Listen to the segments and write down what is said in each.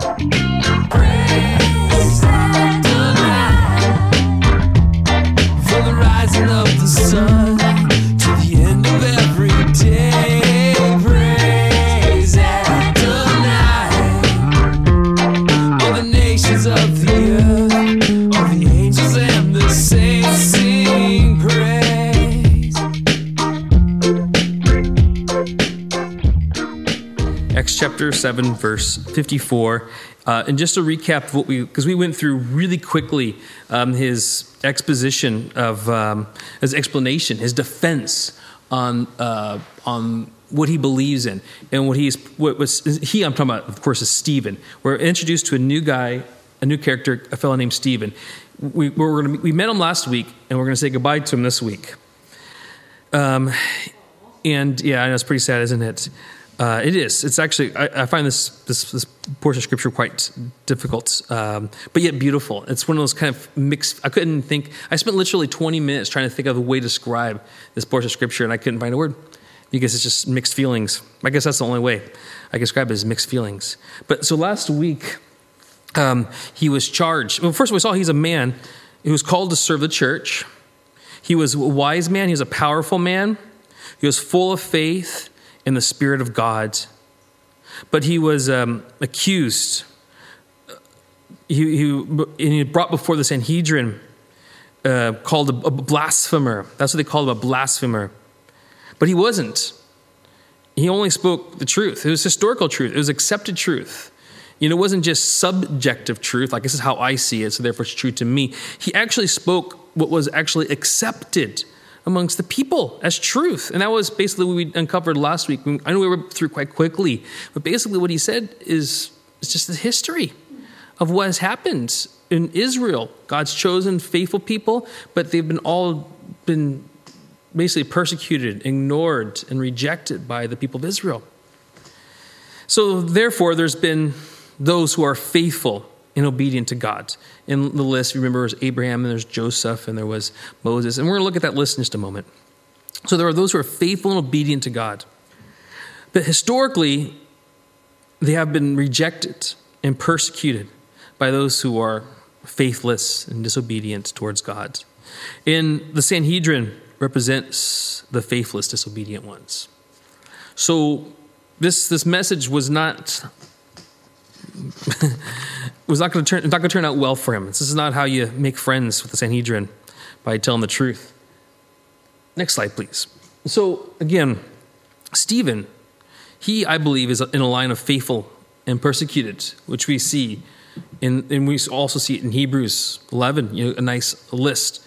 Praise 7, verse 54. Uh, and just to recap what we, because we went through really quickly um, his exposition of, um, his explanation, his defense on, uh, on what he believes in and what he's, what was, he, I'm talking about, of course, is Stephen. We're introduced to a new guy, a new character, a fellow named Stephen. We, we're gonna, we met him last week and we're going to say goodbye to him this week. Um, and yeah, I know it's pretty sad, isn't it? Uh, it is. It's actually. I, I find this, this this portion of scripture quite difficult, um, but yet beautiful. It's one of those kind of mixed. I couldn't think. I spent literally 20 minutes trying to think of a way to describe this portion of scripture, and I couldn't find a word because it's just mixed feelings. I guess that's the only way I can describe it as mixed feelings. But so last week, um, he was charged. Well, first we saw he's a man who was called to serve the church. He was a wise man. He was a powerful man. He was full of faith in the Spirit of God. But he was um, accused. He, he, he brought before the Sanhedrin, uh, called a, a blasphemer. That's what they called him, a blasphemer. But he wasn't. He only spoke the truth. It was historical truth. It was accepted truth. You know, it wasn't just subjective truth, like this is how I see it, so therefore it's true to me. He actually spoke what was actually accepted amongst the people as truth. And that was basically what we uncovered last week. I know we were through quite quickly, but basically what he said is, it's just the history of what has happened in Israel. God's chosen faithful people, but they've been all been basically persecuted, ignored, and rejected by the people of Israel. So therefore, there's been those who are faithful and obedient to God. In the list, remember, there's Abraham, and there's Joseph, and there was Moses. And we're going to look at that list in just a moment. So there are those who are faithful and obedient to God. But historically, they have been rejected and persecuted by those who are faithless and disobedient towards God. And the Sanhedrin represents the faithless, disobedient ones. So this, this message was not was not going to turn not going to turn out well for him. This is not how you make friends with the Sanhedrin by telling the truth. Next slide, please. So again, Stephen, he I believe is in a line of faithful and persecuted, which we see in, and we also see it in Hebrews 11. You know, a nice list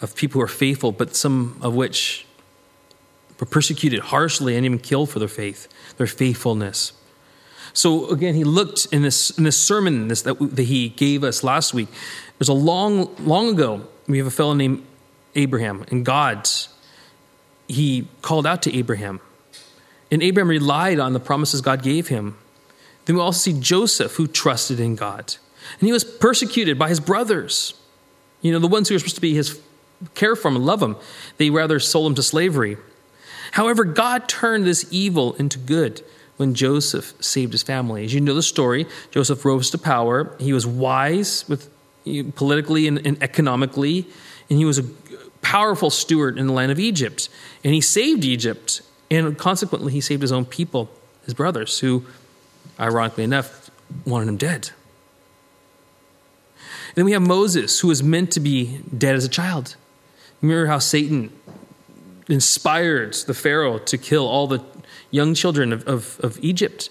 of people who are faithful, but some of which were persecuted harshly and even killed for their faith, their faithfulness. So again, he looked in this in this sermon this, that, that he gave us last week. It was a long, long ago. We have a fellow named Abraham, and God, he called out to Abraham, and Abraham relied on the promises God gave him. Then we also see Joseph, who trusted in God, and he was persecuted by his brothers. You know, the ones who were supposed to be his care for him and love him, they rather sold him to slavery. However, God turned this evil into good when Joseph saved his family. As you know the story, Joseph rose to power. He was wise with politically and, and economically, and he was a powerful steward in the land of Egypt. And he saved Egypt, and consequently, he saved his own people, his brothers, who, ironically enough, wanted him dead. And then we have Moses, who was meant to be dead as a child. Remember how Satan inspired the Pharaoh to kill all the young children of, of, of Egypt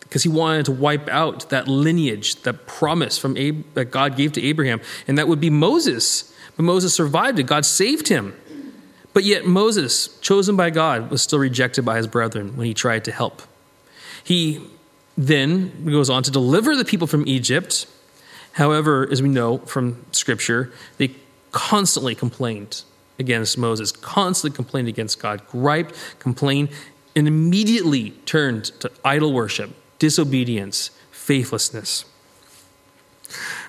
because he wanted to wipe out that lineage, that promise from Ab- that God gave to Abraham, and that would be Moses. But Moses survived it. God saved him. But yet Moses, chosen by God, was still rejected by his brethren when he tried to help. He then goes on to deliver the people from Egypt. However, as we know from Scripture, they constantly complained against Moses, constantly complained against God, griped, complained, and immediately turned to idol worship, disobedience, faithlessness.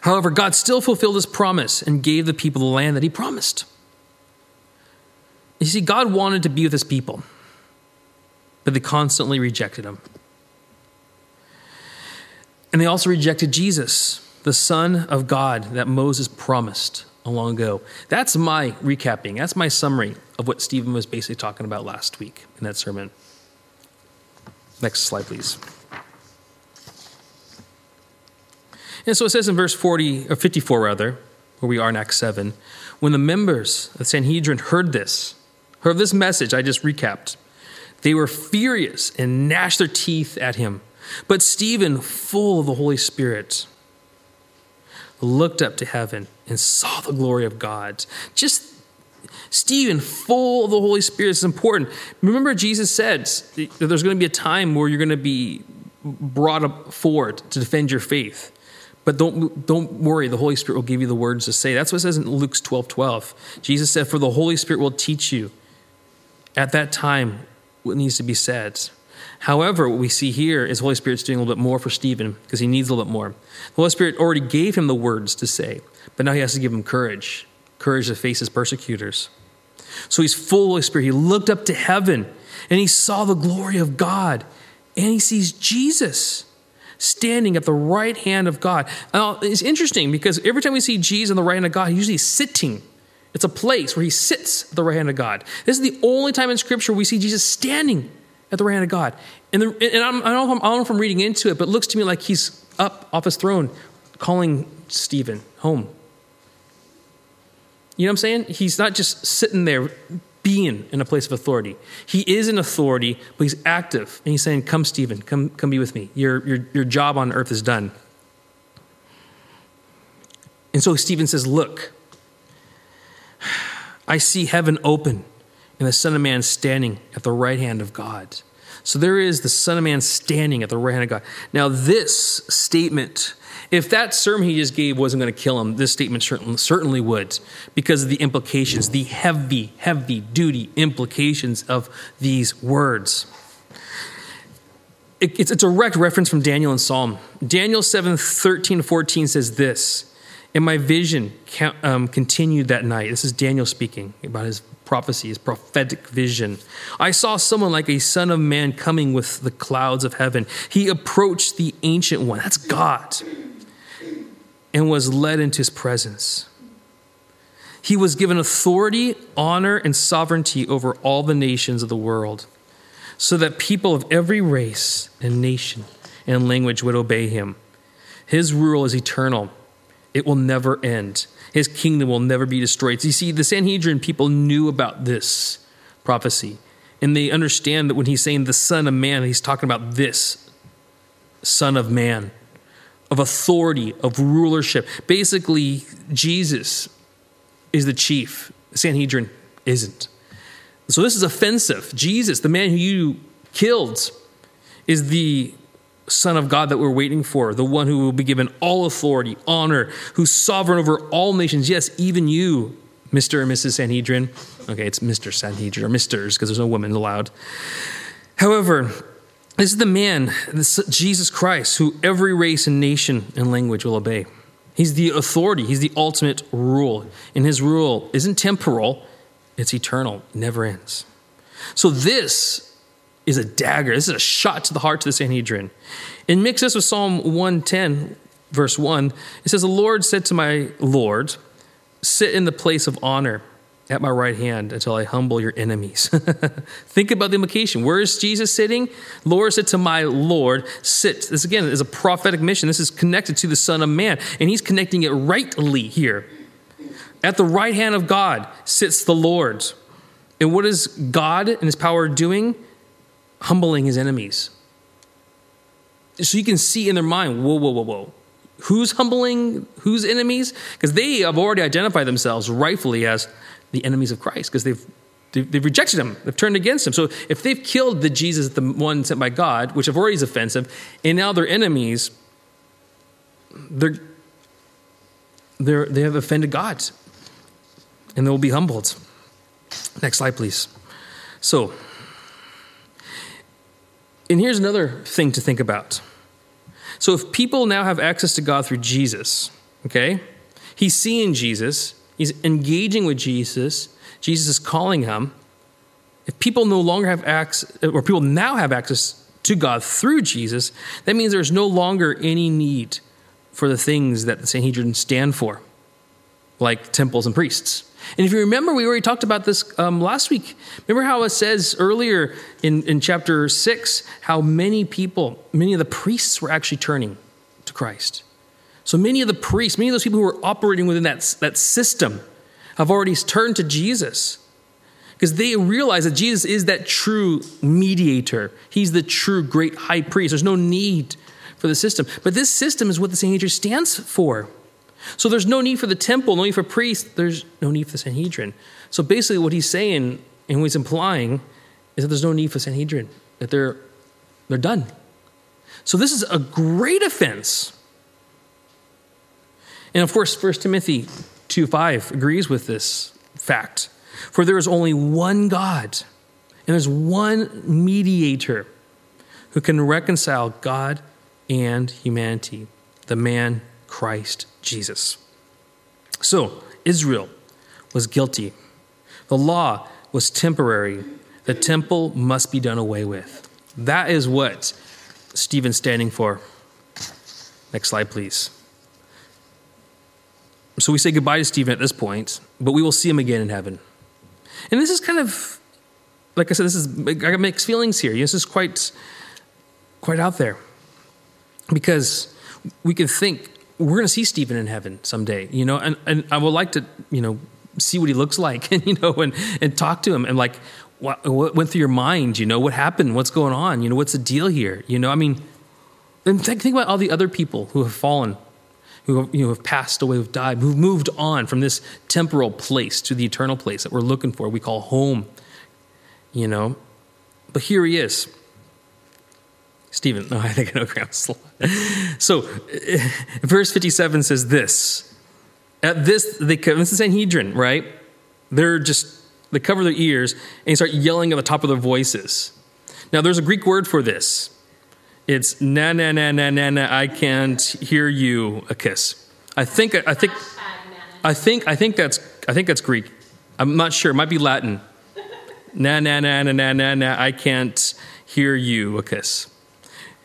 However, God still fulfilled his promise and gave the people the land that he promised. You see, God wanted to be with his people, but they constantly rejected him. And they also rejected Jesus, the Son of God that Moses promised a long ago. That's my recapping. That's my summary of what Stephen was basically talking about last week in that sermon. Next slide, please. And so it says in verse 40, or 54 rather, where we are in Acts 7, when the members of Sanhedrin heard this, heard this message I just recapped, they were furious and gnashed their teeth at him. But Stephen, full of the Holy Spirit, looked up to heaven and saw the glory of God. Just Stephen, full of the Holy Spirit, is important. Remember, Jesus said that there's going to be a time where you're going to be brought up forward to defend your faith. But don't, don't worry, the Holy Spirit will give you the words to say. That's what it says in Luke's 12 12. Jesus said, For the Holy Spirit will teach you at that time what needs to be said. However, what we see here is Holy Spirit's doing a little bit more for Stephen because he needs a little bit more. The Holy Spirit already gave him the words to say, but now he has to give him courage courage to face his persecutors. So he's full of Spirit. He looked up to heaven and he saw the glory of God and he sees Jesus standing at the right hand of God. Now, it's interesting because every time we see Jesus on the right hand of God, he's usually sitting. It's a place where he sits at the right hand of God. This is the only time in Scripture we see Jesus standing at the right hand of God. And, the, and I'm, I don't know if I'm reading into it, but it looks to me like he's up off his throne calling Stephen home. You know what I'm saying? He's not just sitting there being in a place of authority. He is in authority, but he's active. And he's saying, Come, Stephen, come, come be with me. Your, your, your job on earth is done. And so Stephen says, Look, I see heaven open and the Son of Man standing at the right hand of God. So there is the Son of Man standing at the right hand of God. Now, this statement if that sermon he just gave wasn't going to kill him, this statement certainly certainly would, because of the implications, the heavy, heavy duty implications of these words. It's a direct reference from Daniel and Psalm. Daniel 7 13 14 says this And my vision um, continued that night. This is Daniel speaking about his prophecy, his prophetic vision. I saw someone like a son of man coming with the clouds of heaven. He approached the ancient one. That's God and was led into his presence. He was given authority, honor, and sovereignty over all the nations of the world, so that people of every race and nation and language would obey him. His rule is eternal, it will never end. His kingdom will never be destroyed. So you see, the Sanhedrin people knew about this prophecy, and they understand that when he's saying the Son of Man, he's talking about this Son of Man of authority, of rulership. Basically, Jesus is the chief, Sanhedrin isn't. So this is offensive. Jesus, the man who you killed, is the Son of God that we're waiting for, the one who will be given all authority, honor, who's sovereign over all nations. Yes, even you, Mr. and Mrs. Sanhedrin. Okay, it's Mr. Sanhedrin, or Misters, because there's no women allowed. However, this is the man, this Jesus Christ, who every race and nation and language will obey. He's the authority, he's the ultimate rule. And his rule isn't temporal, it's eternal, never ends. So this is a dagger. This is a shot to the heart to the Sanhedrin. And mix this with Psalm 110, verse 1. It says, The Lord said to my Lord, Sit in the place of honor at my right hand until I humble your enemies. Think about the implication. Where is Jesus sitting? Lord said to my Lord, sit. This again is a prophetic mission. This is connected to the Son of Man, and he's connecting it rightly here. At the right hand of God sits the Lord. And what is God and his power doing? Humbling his enemies. So you can see in their mind, whoa, whoa, whoa, whoa. Who's humbling whose enemies? Because they have already identified themselves rightfully as the enemies of Christ because they've, they've rejected him. They've turned against him. So if they've killed the Jesus, the one sent by God, which of already is offensive, and now they're enemies, they're, they're, they have offended God and they will be humbled. Next slide, please. So, and here's another thing to think about. So, if people now have access to God through Jesus, okay, he's seeing Jesus, He's engaging with Jesus. Jesus is calling him. If people no longer have access, or people now have access to God through Jesus, that means there's no longer any need for the things that the Sanhedrin stand for, like temples and priests. And if you remember, we already talked about this um, last week. Remember how it says earlier in, in chapter 6 how many people, many of the priests were actually turning to Christ. So many of the priests, many of those people who were operating within that, that system, have already turned to Jesus because they realize that Jesus is that true mediator. He's the true great high priest. There's no need for the system. But this system is what the Sanhedrin stands for. So there's no need for the temple, no need for priests, there's no need for the Sanhedrin. So basically, what he's saying and what he's implying is that there's no need for Sanhedrin, that they're, they're done. So this is a great offense. And of course, 1 Timothy 2 5 agrees with this fact. For there is only one God, and there's one mediator who can reconcile God and humanity, the man Christ Jesus. So, Israel was guilty. The law was temporary. The temple must be done away with. That is what Stephen's standing for. Next slide, please. So we say goodbye to Stephen at this point, but we will see him again in heaven. And this is kind of, like I said, this is I got mixed feelings here. This is quite, quite out there, because we can think we're going to see Stephen in heaven someday, you know, and, and I would like to, you know, see what he looks like, and you know, and and talk to him, and like, what, what went through your mind, you know, what happened, what's going on, you know, what's the deal here, you know, I mean, and think, think about all the other people who have fallen who you know, have passed away, who've died, who've moved on from this temporal place to the eternal place that we're looking for, we call home. You know? But here he is. Stephen, no, I think I know Grandma's So, eh, verse 57 says this. At this, they, this is Sanhedrin, right? They're just, they cover their ears and start yelling at the top of their voices. Now, there's a Greek word for this. It's na na na na na na. I can't hear you. A kiss. I think. I think. I think. I think that's. I think that's Greek. I'm not sure. It might be Latin. Na na na na na na na. I can't hear you. A kiss.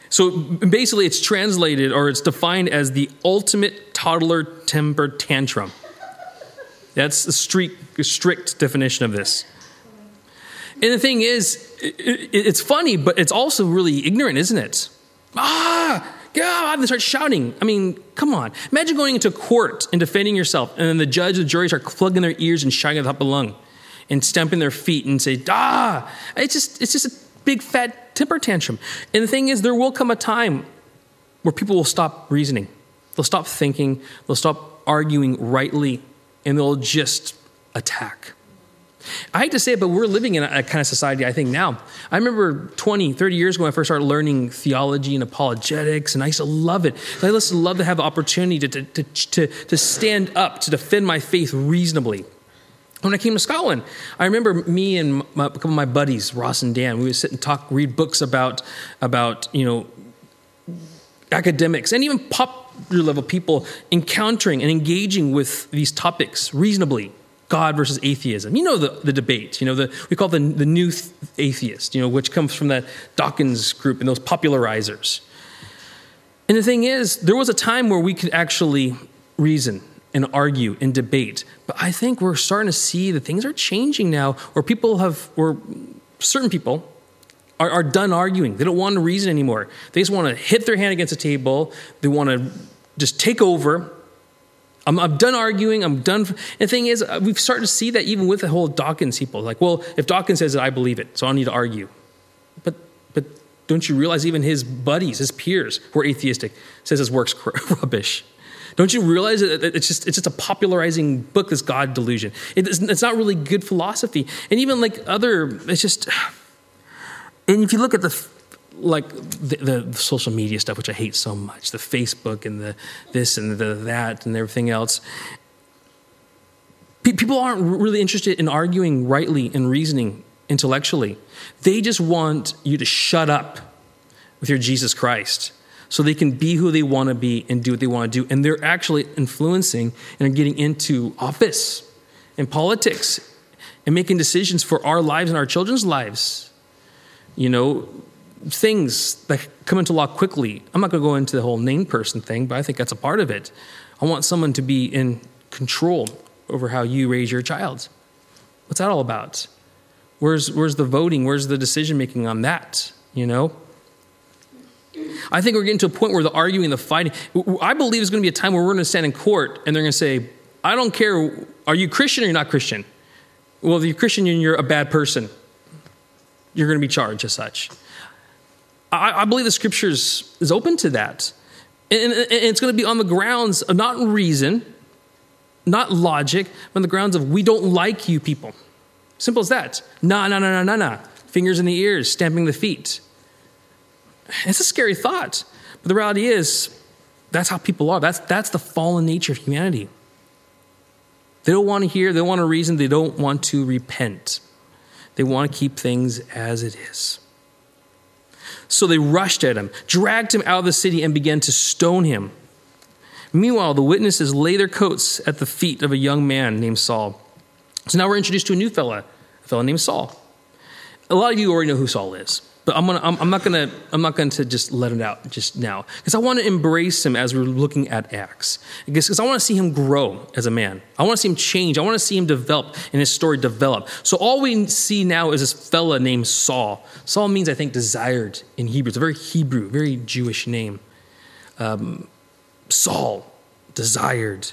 So basically, it's translated or it's defined as the ultimate toddler temper tantrum. That's the strict, strict definition of this. And the thing is, it's funny, but it's also really ignorant, isn't it? Ah, God, they start shouting. I mean, come on. Imagine going into court and defending yourself, and then the judge and the jury start plugging their ears and shouting at the top of the lung and stamping their feet and say, ah. It's just, it's just a big fat temper tantrum. And the thing is, there will come a time where people will stop reasoning. They'll stop thinking, they'll stop arguing rightly, and they'll just attack. I hate to say it, but we're living in a, kind of society, I think, now. I remember 20, 30 years ago when I first started learning theology and apologetics, and I used to love it. I used to love to have the opportunity to, to, to, to stand up, to defend my faith reasonably. When I came to Scotland, I remember me and my, a couple of my buddies, Ross and Dan, we would sit and talk, read books about, about you know, academics and even popular level people encountering and engaging with these topics reasonably God versus atheism. You know the, the debate, you know, the, we call the, the new atheist, you know, which comes from that Dawkins group and those popularizers. And the thing is, there was a time where we could actually reason and argue and debate. But I think we're starting to see that things are changing now where people have, where certain people are, are done arguing. They don't want to reason anymore. They just want to hit their hand against a table. They want to just take over I'm, I'm, done arguing. I'm done. The thing is, uh, we've started to see that even with the whole Dawkins people. Like, well, if Dawkins says it, I believe it, so I don't need to argue. But, but don't you realize even his buddies, his peers who are atheistic, says his work's rubbish. Don't you realize that it's just it's just a popularizing book, this God delusion. It's, it's not really good philosophy, and even like other, it's just. And if you look at the like the, the, social media stuff, which I hate so much, the Facebook and the this and the that and everything else. people aren't really interested in arguing rightly and reasoning intellectually. They just want you to shut up with your Jesus Christ so they can be who they want to be and do what they want to do. And they're actually influencing and are getting into office and politics and making decisions for our lives and our children's lives. You know, things that come into law quickly. I'm not going to go into the whole name person thing, but I think that's a part of it. I want someone to be in control over how you raise your child. What's that all about? Where's, where's the voting? Where's the decision making on that? You know? I think we're getting to a point where the arguing, the fighting. I believe there's going to be a time where we're going to stand in court and they're going to say, I don't care, are you Christian or you're not Christian? Well, if you're Christian you're a bad person, you're going to be charged as such. I, I believe the scriptures is open to that. And, and it's going to be on the grounds of not reason, not logic, but on the grounds of we don't like you people. Simple as that. Nah, nah, nah, nah, nah, nah. Fingers in the ears, stamping the feet. It's a scary thought. But the reality is, that's how people are. That's, that's the fallen nature of humanity. They don't want to hear, they don't want to reason, they don't want to repent. They want to keep things as it is. So they rushed at him, dragged him out of the city, and began to stone him. Meanwhile, the witnesses lay their coats at the feet of a young man named Saul. So now we're introduced to a new fella, a fella named Saul. A lot of you already know who Saul is. But I'm, gonna, I'm, I'm, not gonna I'm not going to just let it out just now because I want to embrace him as we're looking at Acts because I want to see him grow as a man. I want to see him change. I want to see him develop and his story develop. So all we see now is this fella named Saul. Saul means I think desired in Hebrew. It's a very Hebrew, very Jewish name. Um, Saul, desired.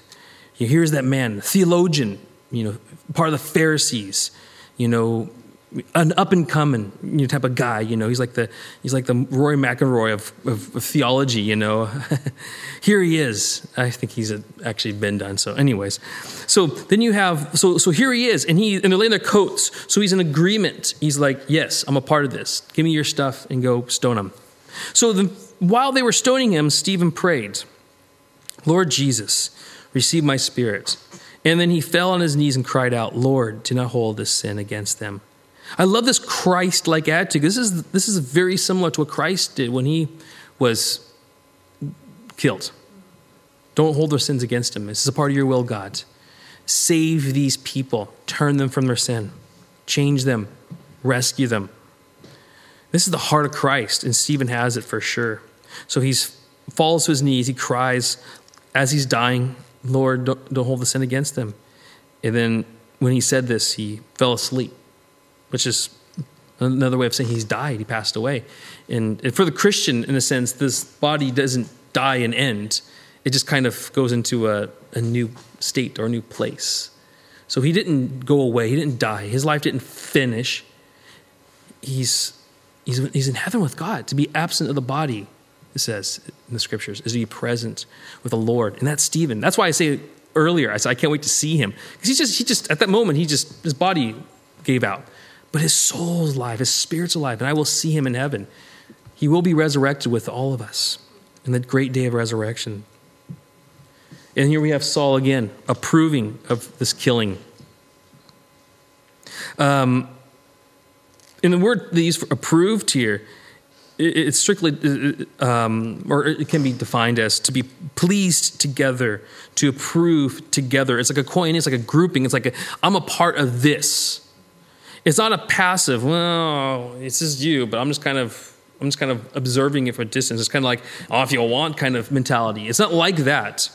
Here's that man, theologian. You know, part of the Pharisees. You know, an up and coming you know, type of guy. You know, he's like the he's like the Rory McIlroy of, of, of theology. You know, here he is. I think he's actually been done. So, anyways, so then you have so so here he is, and he and they're laying their coats. So he's in agreement. He's like, yes, I'm a part of this. Give me your stuff and go stone him. So the, while they were stoning him, Stephen prayed, Lord Jesus, receive my spirit. And then he fell on his knees and cried out, Lord, do not hold this sin against them. I love this Christ like attitude. This is, this is very similar to what Christ did when he was killed. Don't hold their sins against him. This is a part of your will, God. Save these people, turn them from their sin, change them, rescue them. This is the heart of Christ, and Stephen has it for sure. So he falls to his knees, he cries as he's dying, Lord, don't, don't hold the sin against them. And then when he said this, he fell asleep which is another way of saying he's died, he passed away. And for the Christian, in a sense, this body doesn't die and end, it just kind of goes into a, a new state or a new place. So he didn't go away, he didn't die, his life didn't finish. He's, he's, he's in heaven with God. To be absent of the body, it says in the scriptures, is to be present with the Lord. And that's Stephen. That's why I say earlier, I said, I can't wait to see him. Because he just, he just, at that moment, he just, his body gave out but his soul's alive, his spirit's alive, and I will see him in heaven. He will be resurrected with all of us in the great day of resurrection. And here we have Saul again approving of this killing. Um, in the word they use approved here, it's strictly, um, or it can be defined as to be pleased together, to approve together. It's like a coin, it's like a grouping. It's like I'm a part of this. It's not a passive, well, it's just you, but I'm just kind of I'm just kind of observing it from a distance. It's kind of like, oh, if you want kind of mentality. It's not like that.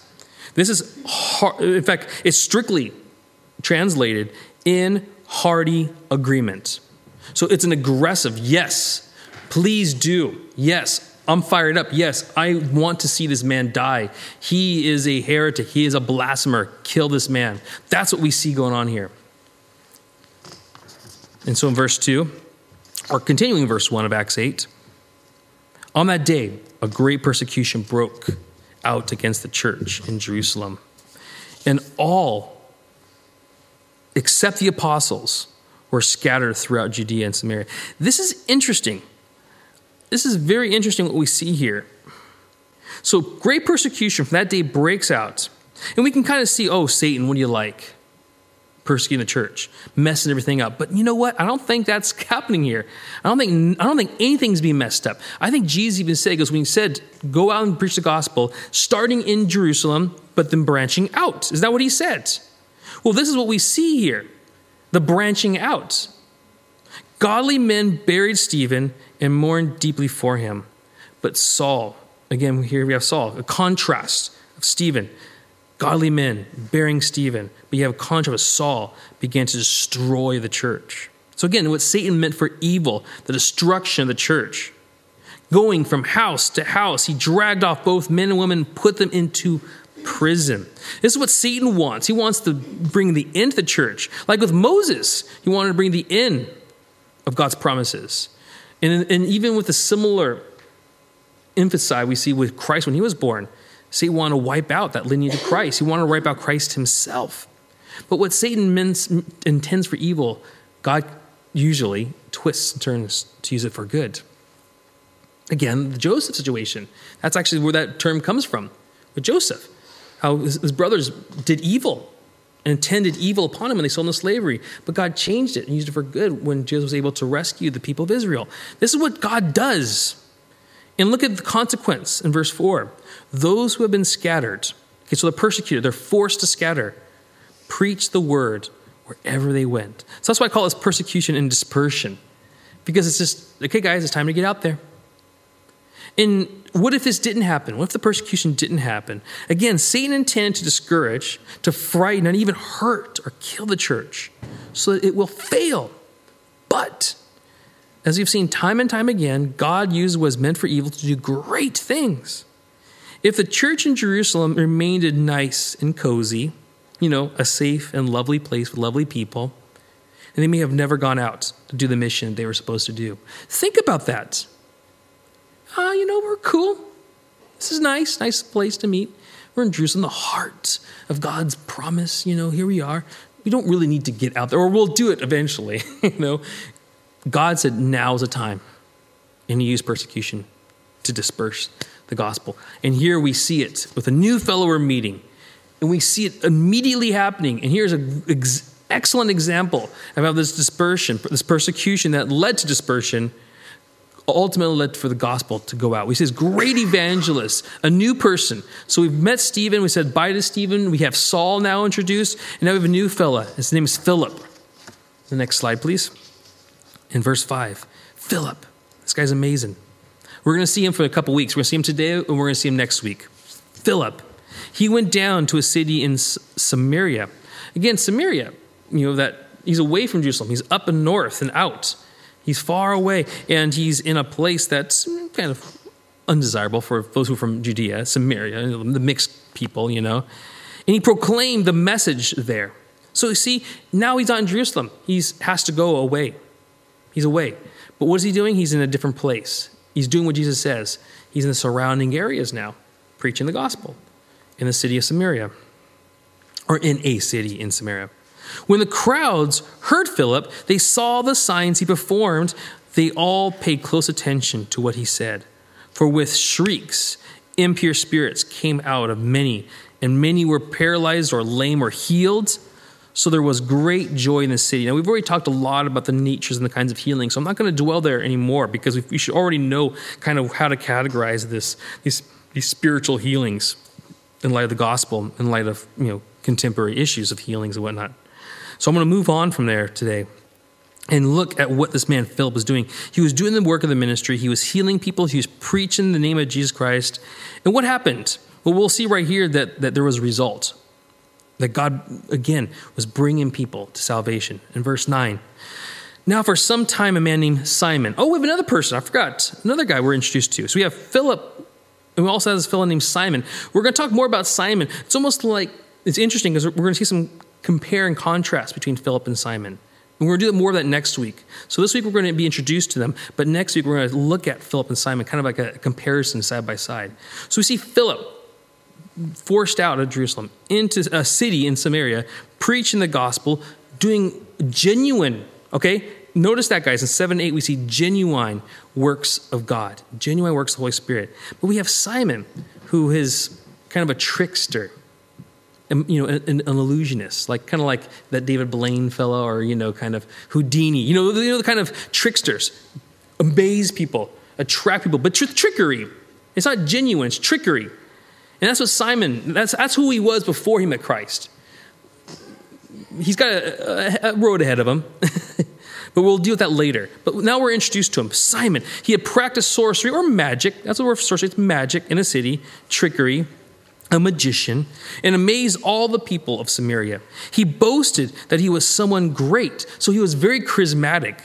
This is, hard, in fact, it's strictly translated in hearty agreement. So it's an aggressive, yes, please do. Yes, I'm fired up. Yes, I want to see this man die. He is a heretic. He is a blasphemer. Kill this man. That's what we see going on here. And so in verse 2, or continuing verse 1 of Acts 8, on that day, a great persecution broke out against the church in Jerusalem. And all, except the apostles, were scattered throughout Judea and Samaria. This is interesting. This is very interesting what we see here. So, great persecution from that day breaks out. And we can kind of see, oh, Satan, what do you like? Persecuting the church, messing everything up. But you know what? I don't think that's happening here. I don't think I don't think anything's being messed up. I think Jesus even said, because when he said, go out and preach the gospel, starting in Jerusalem, but then branching out. Is that what he said? Well, this is what we see here. The branching out. Godly men buried Stephen and mourned deeply for him. But Saul, again, here we have Saul, a contrast of Stephen. Godly men bearing Stephen, but you have a contrast of Saul began to destroy the church. So again, what Satan meant for evil, the destruction of the church, going from house to house, he dragged off both men and women, put them into prison. This is what Satan wants. He wants to bring the end to the church. Like with Moses, he wanted to bring the end of God's promises. And, and even with a similar emphasis we see with Christ when he was born, Satan wanted to wipe out that lineage of Christ. He wanted to wipe out Christ himself. But what Satan means, intends for evil, God usually twists and turns to use it for good. Again, the Joseph situation. That's actually where that term comes from, with Joseph. How his, his brothers did evil and intended evil upon him and they sold him into slavery. But God changed it and used it for good when Joseph was able to rescue the people of Israel. This is what God does. And look at the consequence in verse 4. Those who have been scattered, okay, so they're persecuted, they're forced to scatter, preach the word wherever they went. So that's why I call this persecution and dispersion. Because it's just, okay, guys, it's time to get out there. And what if this didn't happen? What if the persecution didn't happen? Again, Satan intended to discourage, to frighten, and even hurt or kill the church so that it will fail. But as we've seen time and time again, God used what was meant for evil to do great things. If the church in Jerusalem remained nice and cozy, you know, a safe and lovely place with lovely people, and they may have never gone out to do the mission they were supposed to do. Think about that. Ah, uh, you know, we're cool. This is nice, nice place to meet. We're in Jerusalem, the heart of God's promise. You know, here we are. We don't really need to get out there, or we'll do it eventually. you know, God said, now's the time. And he used persecution to disperse the gospel. And here we see it with a new fellow we're meeting. And we see it immediately happening. And here's an ex- excellent example of how this dispersion, this persecution that led to dispersion, ultimately led for the gospel to go out. We see this great evangelist, a new person. So we've met Stephen, we said bye to Stephen. We have Saul now introduced, and now we have a new fella. His name is Philip. The next slide, please in verse 5. Philip. This guy's amazing. We're going to see him for a couple weeks. We're going to see him today and we're going to see him next week. Philip. He went down to a city in Samaria. Again, Samaria, you know, that he's away from Jerusalem. He's up and north and out. He's far away, and he's in a place that's kind of undesirable for those who are from Judea, Samaria, the mixed people, you know. And he proclaimed the message there. So you see, now he's in Jerusalem. He has to go away. He's away. But what is he doing? He's in a different place. He's doing what Jesus says. He's in the surrounding areas now, preaching the gospel in the city of Samaria, or in a city in Samaria. When the crowds heard Philip, they saw the signs he performed. They all paid close attention to what he said. For with shrieks, impure spirits came out of many, and many were paralyzed or lame or healed so there was great joy in the city. Now, we've already talked a lot about the natures and the kinds of healing, so I'm not going to dwell there anymore because we should already know kind of how to categorize this, these, these spiritual healings in light of the gospel, in light of you know contemporary issues of healings and whatnot. So I'm going to move on from there today and look at what this man Philip was doing. He was doing the work of the ministry. He was healing people. He was preaching the name of Jesus Christ. And what happened? Well, we'll see right here that, that there was a result. That God, again, was bringing people to salvation. In verse 9, now for some time, a man named Simon. Oh, we have another person. I forgot. Another guy we're introduced to. So we have Philip, and we also have this fellow named Simon. We're going to talk more about Simon. It's almost like, it's interesting because we're going to see some compare and contrast between Philip and Simon. And we're going to do more of that next week. So this week we're going to be introduced to them, but next week we're going to look at Philip and Simon, kind of like a comparison side by side. So we see Philip forced out of Jerusalem into a city in Samaria, preaching the gospel, doing genuine, okay? Notice that, guys. In 7 8, we see genuine works of God, genuine works of the Holy Spirit. But we have Simon, who is kind of a trickster, um, you know, an, an, illusionist, like kind of like that David Blaine fellow, or you know, kind of Houdini. You know, you know the kind of tricksters, amaze people, attract people, but tr- trickery. It's not genuine; it's trickery. And that's what Simon, that's, that's who he was before he met Christ. He's got a, a road ahead of him. But we'll deal with that later. But now we're introduced to him. Simon, he had practiced sorcery or magic. That's what we're sorcery. It's magic in a city, trickery, a magician, and amazed all the people of Samaria. He boasted that he was someone great. So he was very charismatic.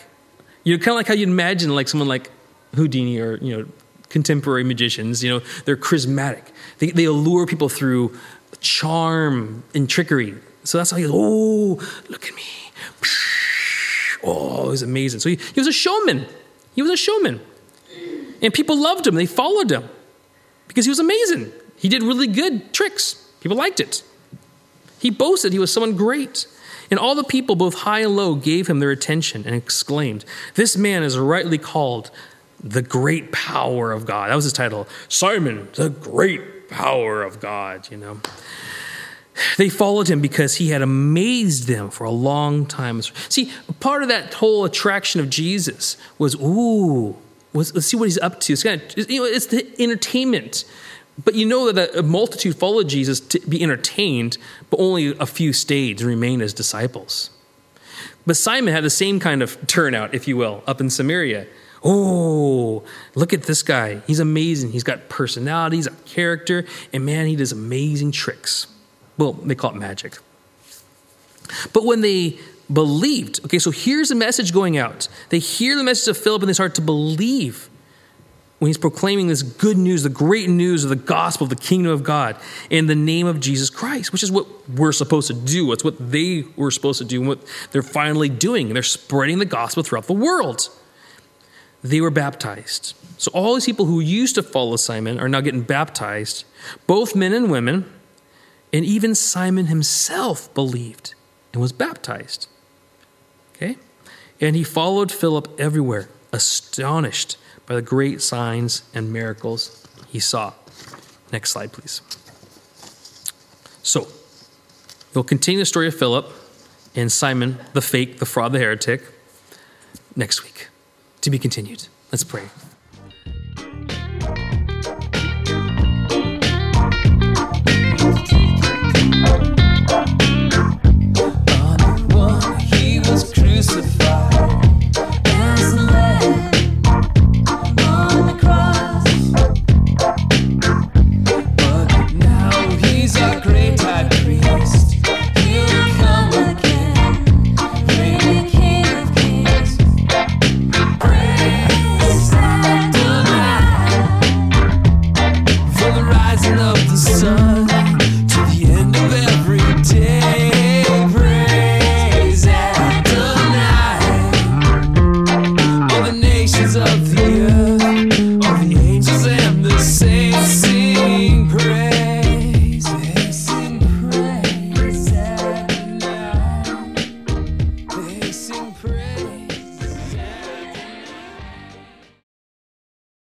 You know, kind of like how you'd imagine like someone like Houdini or, you know, contemporary magicians, you know, they're charismatic. They, they allure people through charm and trickery. So that's how he goes, oh, look at me. Oh, was amazing. So he, he was a showman. He was a showman. And people loved him. They followed him because he was amazing. He did really good tricks. People liked it. He boasted he was someone great. And all the people, both high and low, gave him their attention and exclaimed, This man is rightly called the great power of God. That was his title. Simon, the great power of God, you know. They followed him because he had amazed them for a long time. See, part of that whole attraction of Jesus was, ooh, let's see what he's up to. It's, kind of, you know, it's the entertainment. But you know that a multitude followed Jesus to be entertained, but only a few stayed to remain as disciples. But Simon had the same kind of turnout, if you will, up in Samaria. Oh, look at this guy. He's amazing. He's got personality, he's got character, and man, he does amazing tricks. Well, they call it magic. But when they believed, okay, so here's the message going out. They hear the message of Philip and they start to believe when he's proclaiming this good news, the great news of the gospel of the kingdom of God in the name of Jesus Christ, which is what we're supposed to do. It's what they were supposed to do and what they're finally doing. They're spreading the gospel throughout the world. They were baptized. So all these people who used to follow Simon are now getting baptized, both men and women, and even Simon himself believed and was baptized. Okay? And he followed Philip everywhere, astonished by the great signs and miracles he saw. Next slide, please. So, we'll continue the story of Philip and Simon, the fake, the fraud, the heretic, next week. To be continued. Let's pray.